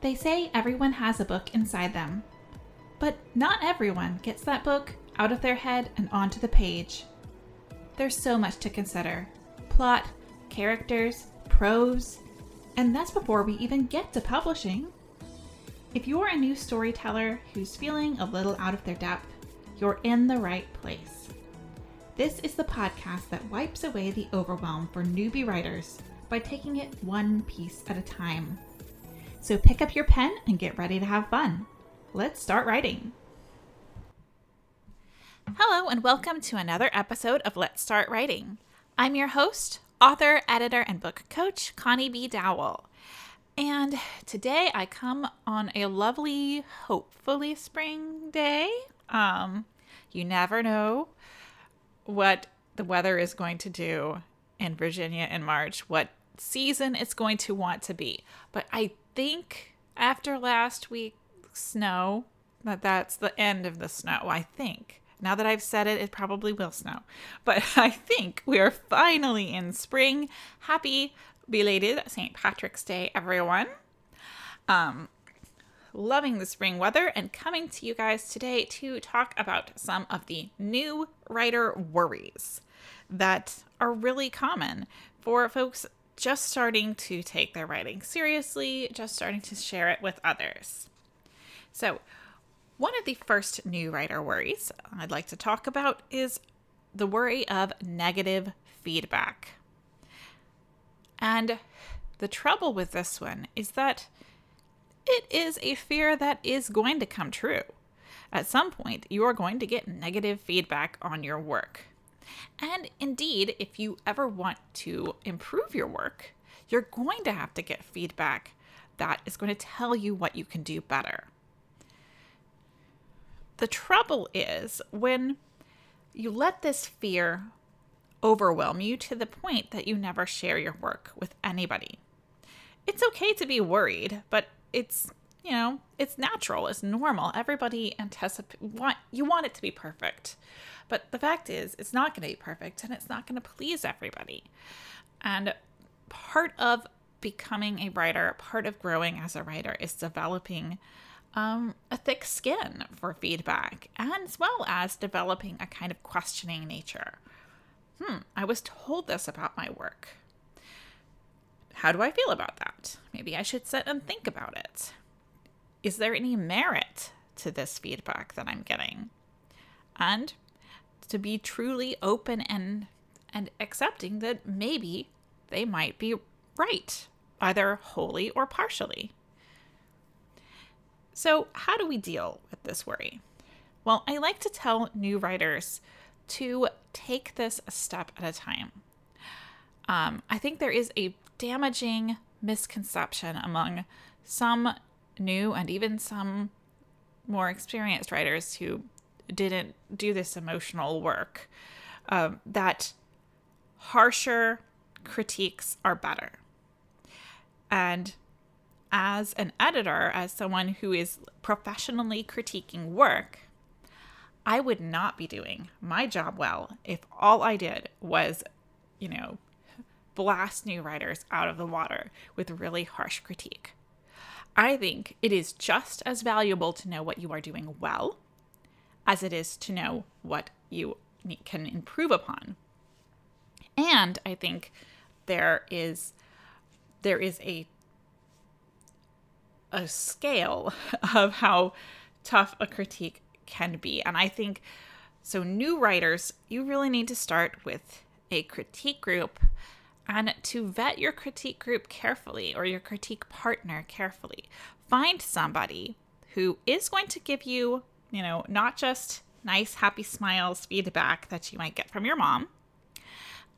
They say everyone has a book inside them, but not everyone gets that book out of their head and onto the page. There's so much to consider plot, characters, prose, and that's before we even get to publishing. If you're a new storyteller who's feeling a little out of their depth, you're in the right place. This is the podcast that wipes away the overwhelm for newbie writers by taking it one piece at a time. So pick up your pen and get ready to have fun. Let's start writing. Hello, and welcome to another episode of Let's Start Writing. I'm your host, author, editor, and book coach, Connie B. Dowell. And today I come on a lovely, hopefully spring day. Um, you never know what the weather is going to do in Virginia in March, what season it's going to want to be. But I think after last week's snow, that that's the end of the snow. I think. Now that I've said it, it probably will snow. But I think we are finally in spring. Happy belated St. Patrick's Day, everyone. Um, loving the spring weather and coming to you guys today to talk about some of the new writer worries that are really common for folks just starting to take their writing seriously, just starting to share it with others. So, one of the first new writer worries I'd like to talk about is the worry of negative feedback. And the trouble with this one is that it is a fear that is going to come true. At some point, you are going to get negative feedback on your work. And indeed, if you ever want to improve your work, you're going to have to get feedback that is going to tell you what you can do better. The trouble is when you let this fear overwhelm you to the point that you never share your work with anybody. It's okay to be worried, but it's you know it's natural it's normal. Everybody anticipate want you want it to be perfect. But the fact is it's not going to be perfect and it's not going to please everybody. And part of becoming a writer part of growing as a writer is developing um, a thick skin for feedback as well as developing a kind of questioning nature. Hmm i was told this about my work. How do I feel about that? Maybe I should sit and think about it. Is there any merit to this feedback that I'm getting? And to be truly open and and accepting that maybe they might be right, either wholly or partially. So, how do we deal with this worry? Well, I like to tell new writers to take this a step at a time. Um, I think there is a damaging misconception among some new and even some more experienced writers who didn't do this emotional work um, that harsher critiques are better. And as an editor, as someone who is professionally critiquing work, I would not be doing my job well if all I did was, you know, blast new writers out of the water with really harsh critique. I think it is just as valuable to know what you are doing well as it is to know what you can improve upon. And I think there is there is a a scale of how tough a critique can be. And I think so new writers, you really need to start with a critique group and to vet your critique group carefully or your critique partner carefully. Find somebody who is going to give you, you know, not just nice, happy smiles feedback that you might get from your mom,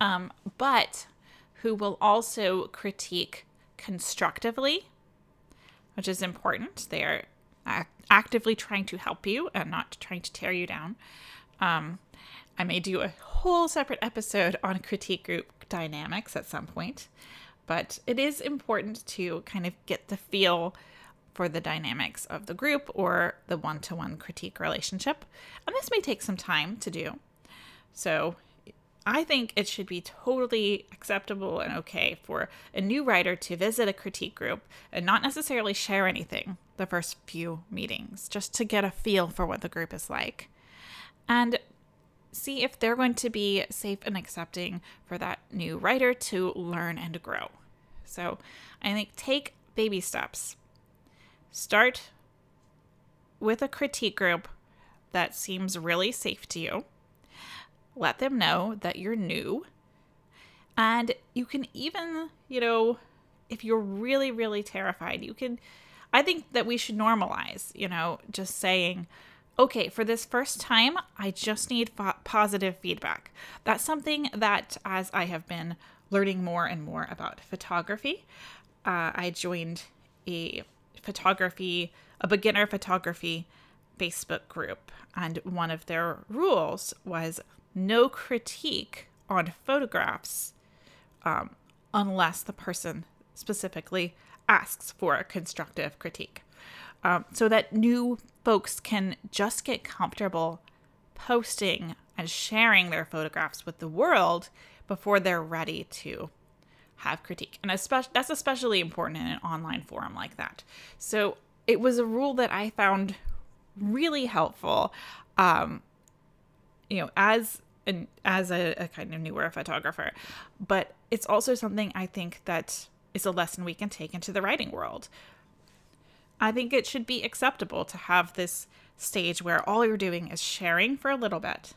um, but who will also critique constructively, which is important. They are actively trying to help you and not trying to tear you down. Um, I may do a whole separate episode on critique group dynamics at some point, but it is important to kind of get the feel for the dynamics of the group or the one to one critique relationship. And this may take some time to do. So I think it should be totally acceptable and okay for a new writer to visit a critique group and not necessarily share anything the first few meetings, just to get a feel for what the group is like. And see if they're going to be safe and accepting for that new writer to learn and grow. So I think take baby steps. Start with a critique group that seems really safe to you let them know that you're new. And you can even, you know, if you're really, really terrified, you can, I think that we should normalize, you know, just saying, okay, for this first time, I just need fo- positive feedback. That's something that, as I have been learning more and more about photography, uh, I joined a photography, a beginner photography Facebook group. And one of their rules was no critique on photographs um, unless the person specifically asks for a constructive critique. Um, so that new folks can just get comfortable posting and sharing their photographs with the world before they're ready to have critique. And especially, that's especially important in an online forum like that. So it was a rule that I found really helpful. Um, you know, as an as a, a kind of newer photographer, but it's also something I think that is a lesson we can take into the writing world. I think it should be acceptable to have this stage where all you're doing is sharing for a little bit.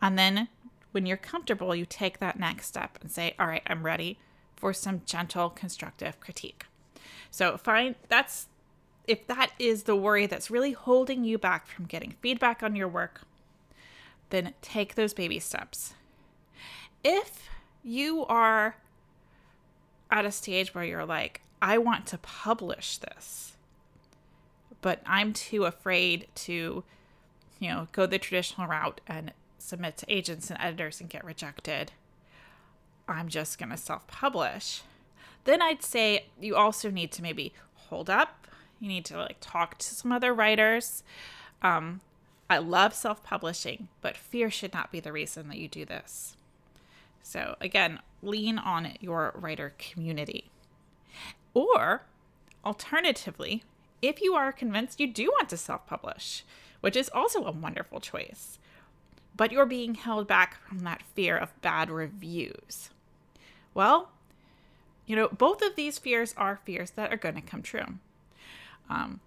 And then when you're comfortable, you take that next step and say, All right, I'm ready for some gentle, constructive critique. So, find that's if that is the worry that's really holding you back from getting feedback on your work, then take those baby steps. If you are at a stage where you're like, I want to publish this, but I'm too afraid to, you know, go the traditional route and submit to agents and editors and get rejected. I'm just going to self publish. Then I'd say you also need to maybe hold up. You need to like talk to some other writers. Um, I love self publishing, but fear should not be the reason that you do this. So, again, lean on your writer community. Or, alternatively, if you are convinced you do want to self publish, which is also a wonderful choice, but you're being held back from that fear of bad reviews. Well, you know, both of these fears are fears that are going to come true. Um,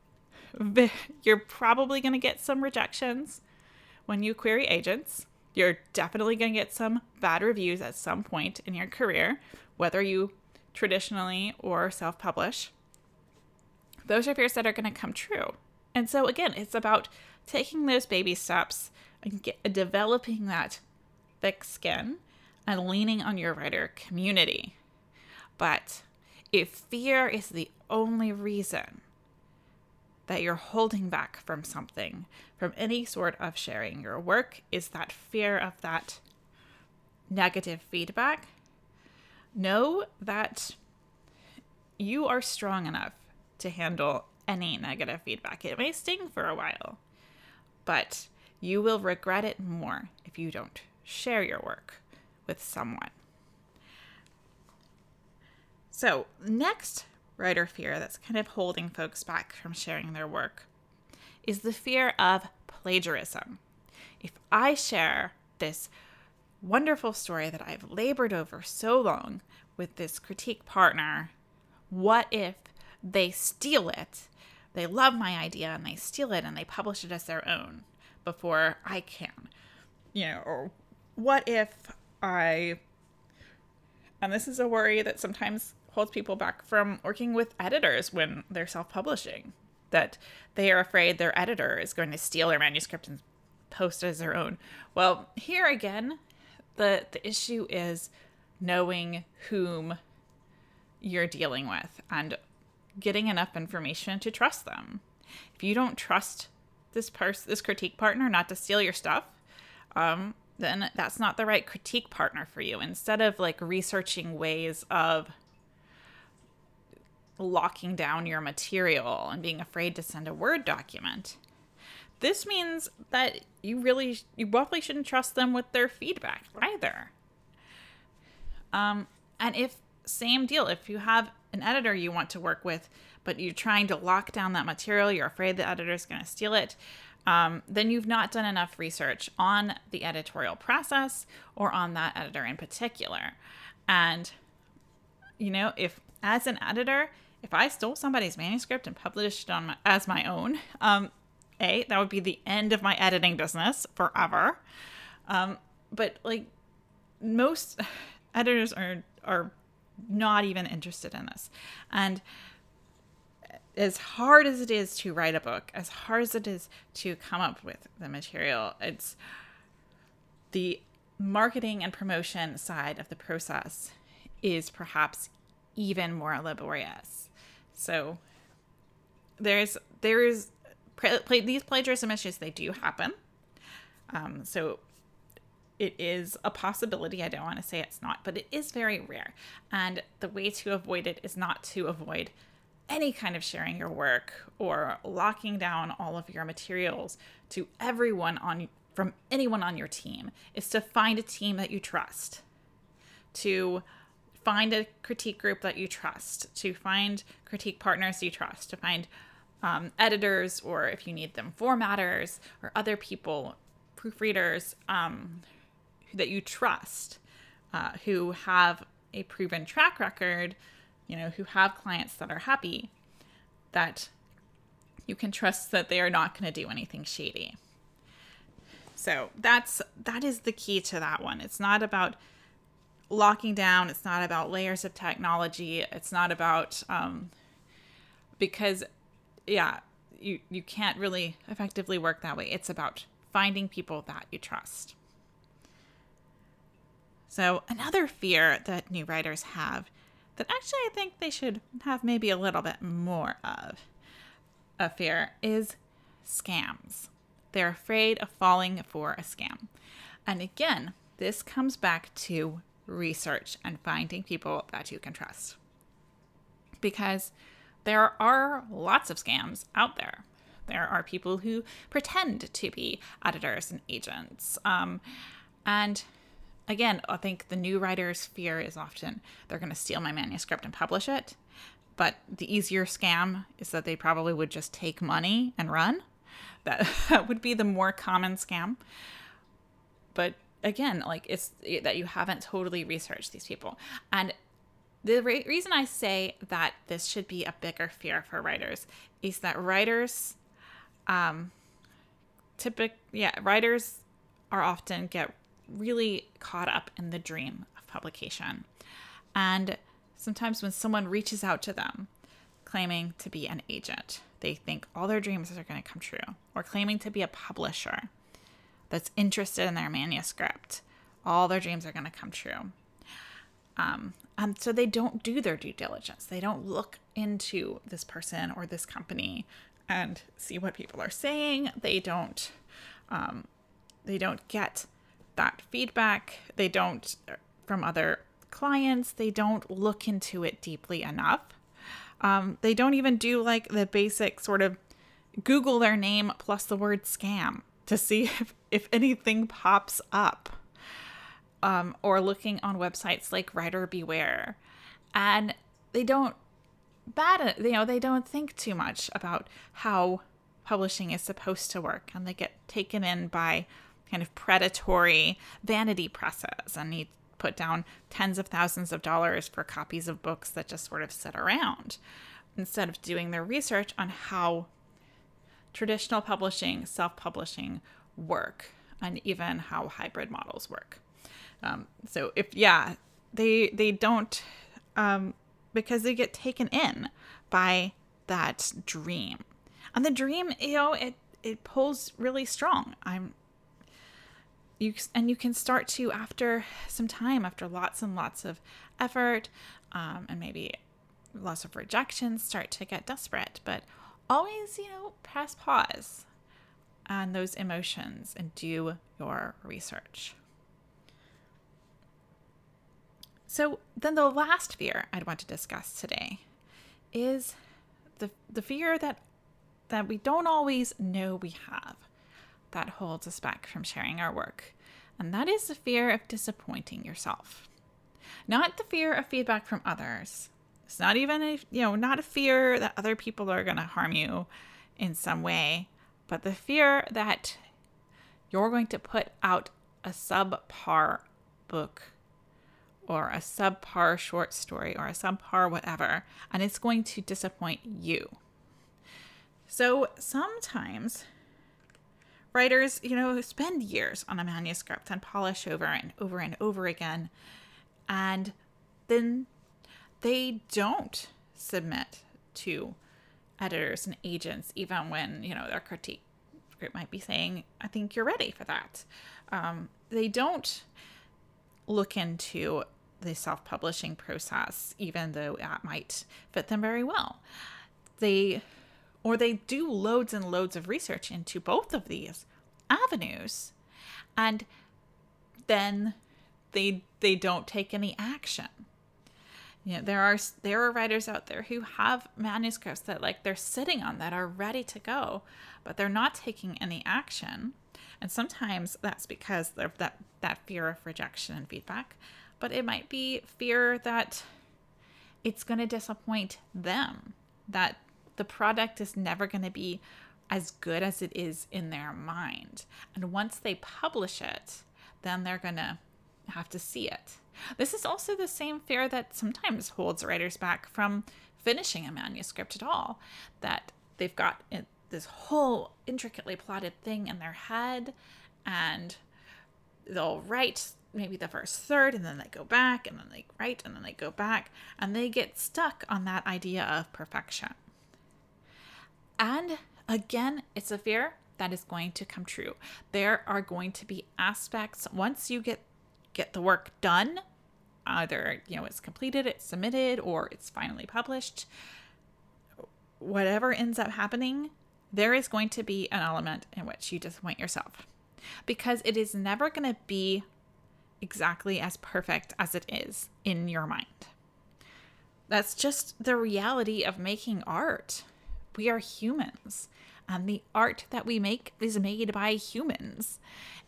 you're probably going to get some rejections when you query agents. You're definitely going to get some bad reviews at some point in your career, whether you traditionally or self publish. Those are fears that are going to come true. And so, again, it's about taking those baby steps and get, developing that thick skin and leaning on your writer community. But if fear is the only reason that you're holding back from something, from any sort of sharing your work, is that fear of that negative feedback. Know that you are strong enough to handle any negative feedback. It may sting for a while, but you will regret it more if you don't share your work with someone. So, next writer fear that's kind of holding folks back from sharing their work is the fear of plagiarism. If I share this wonderful story that I've labored over so long with this critique partner, what if they steal it? They love my idea and they steal it and they publish it as their own before I can. You know, or what if I and this is a worry that sometimes holds people back from working with editors when they're self publishing. That they are afraid their editor is going to steal their manuscript and post it as their own. Well, here again, the, the issue is knowing whom you're dealing with and getting enough information to trust them. If you don't trust this person, this critique partner, not to steal your stuff, um, then that's not the right critique partner for you. Instead of like researching ways of locking down your material and being afraid to send a Word document. this means that you really you probably shouldn't trust them with their feedback either. Um, and if same deal, if you have an editor you want to work with, but you're trying to lock down that material, you're afraid the editor is going to steal it, um, then you've not done enough research on the editorial process or on that editor in particular. And, you know, if as an editor, if I stole somebody's manuscript and published it on my, as my own, um, a that would be the end of my editing business forever. Um, but like most editors are are not even interested in this, and as hard as it is to write a book, as hard as it is to come up with the material, it's the marketing and promotion side of the process is perhaps even more laborious. So there's there's these plagiarism issues they do happen. Um, so it is a possibility. I don't want to say it's not, but it is very rare. And the way to avoid it is not to avoid any kind of sharing your work or locking down all of your materials to everyone on from anyone on your team is to find a team that you trust to find a critique group that you trust to find critique partners you trust to find um, editors or if you need them formatters or other people proofreaders um, that you trust uh, who have a proven track record you know, who have clients that are happy, that you can trust that they are not going to do anything shady. So that's that is the key to that one. It's not about locking down. It's not about layers of technology. It's not about um, because yeah, you you can't really effectively work that way. It's about finding people that you trust. So another fear that new writers have that actually I think they should have maybe a little bit more of a fear is scams. They're afraid of falling for a scam. And again, this comes back to research and finding people that you can trust. Because there are lots of scams out there. There are people who pretend to be editors and agents. Um, and again, I think the new writer's fear is often they're going to steal my manuscript and publish it. But the easier scam is that they probably would just take money and run. That, that would be the more common scam. But again, like it's that you haven't totally researched these people. And the re- reason I say that this should be a bigger fear for writers is that writers, um, typic, yeah, writers are often get really caught up in the dream of publication. And sometimes when someone reaches out to them claiming to be an agent, they think all their dreams are going to come true, or claiming to be a publisher that's interested in their manuscript, all their dreams are going to come true. Um, and so they don't do their due diligence. They don't look into this person or this company and see what people are saying. They don't. Um, they don't get that feedback. They don't, from other clients, they don't look into it deeply enough. Um, they don't even do like the basic sort of Google their name plus the word scam to see if, if anything pops up. Um, or looking on websites like Writer Beware. And they don't bad you know they don't think too much about how publishing is supposed to work and they get taken in by kind of predatory vanity presses and he put down tens of thousands of dollars for copies of books that just sort of sit around instead of doing their research on how traditional publishing, self publishing work, and even how hybrid models work. Um, so if yeah, they they don't um, because they get taken in by that dream, and the dream you know it it pulls really strong. I'm you and you can start to after some time after lots and lots of effort um, and maybe lots of rejection start to get desperate. But always you know press pause on those emotions and do your research. So then the last fear i'd want to discuss today is the the fear that that we don't always know we have that holds us back from sharing our work. And that is the fear of disappointing yourself. Not the fear of feedback from others. It's not even a, you know, not a fear that other people are going to harm you in some way, but the fear that you're going to put out a subpar book or a subpar short story or a subpar whatever, and it's going to disappoint you. So sometimes writers, you know, spend years on a manuscript and polish over and over and over again, and then they don't submit to editors and agents, even when, you know, their critique group might be saying, I think you're ready for that. Um, they don't look into the self publishing process, even though that might fit them very well. They or they do loads and loads of research into both of these avenues. And then they they don't take any action. You know there are there are writers out there who have manuscripts that like they're sitting on that are ready to go but they're not taking any action. And sometimes that's because of that that fear of rejection and feedback but it might be fear that it's going to disappoint them that the product is never going to be as good as it is in their mind and once they publish it then they're going to have to see it this is also the same fear that sometimes holds writers back from finishing a manuscript at all, that they've got this whole intricately plotted thing in their head and they'll write maybe the first third and then they go back and then they write and then they go back and they get stuck on that idea of perfection. And again, it's a fear that is going to come true. There are going to be aspects once you get get the work done, either, you know, it's completed, it's submitted, or it's finally published, whatever ends up happening, there is going to be an element in which you disappoint yourself because it is never going to be exactly as perfect as it is in your mind. That's just the reality of making art. We are humans, and the art that we make is made by humans.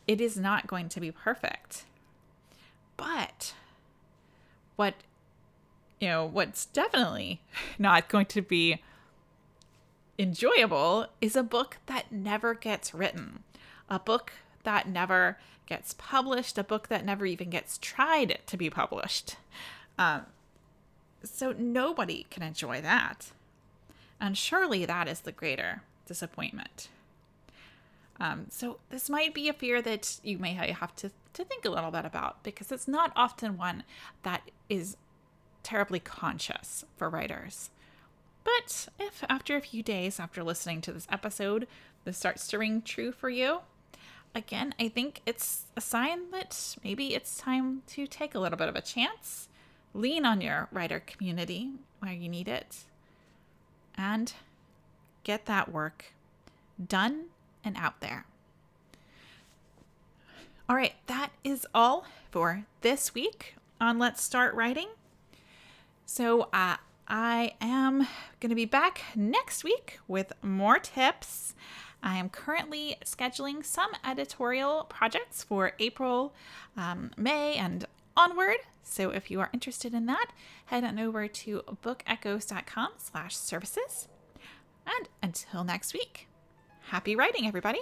It is not going to be perfect. But what you know, what's definitely not going to be enjoyable is a book that never gets written, a book that never gets published, a book that never even gets tried to be published. Um, so nobody can enjoy that. And surely that is the greater disappointment. Um, so this might be a fear that you may have to, to think a little bit about because it's not often one that is terribly conscious for writers. But if after a few days after listening to this episode, this starts to ring true for you, again, I think it's a sign that maybe it's time to take a little bit of a chance, lean on your writer community where you need it, and get that work done and out there. All right, that is all for this week on Let's Start Writing. So, uh, I am going to be back next week with more tips. I am currently scheduling some editorial projects for April, um, May, and onward. So if you are interested in that, head on over to bookechoes.com slash services. And until next week, happy writing, everybody.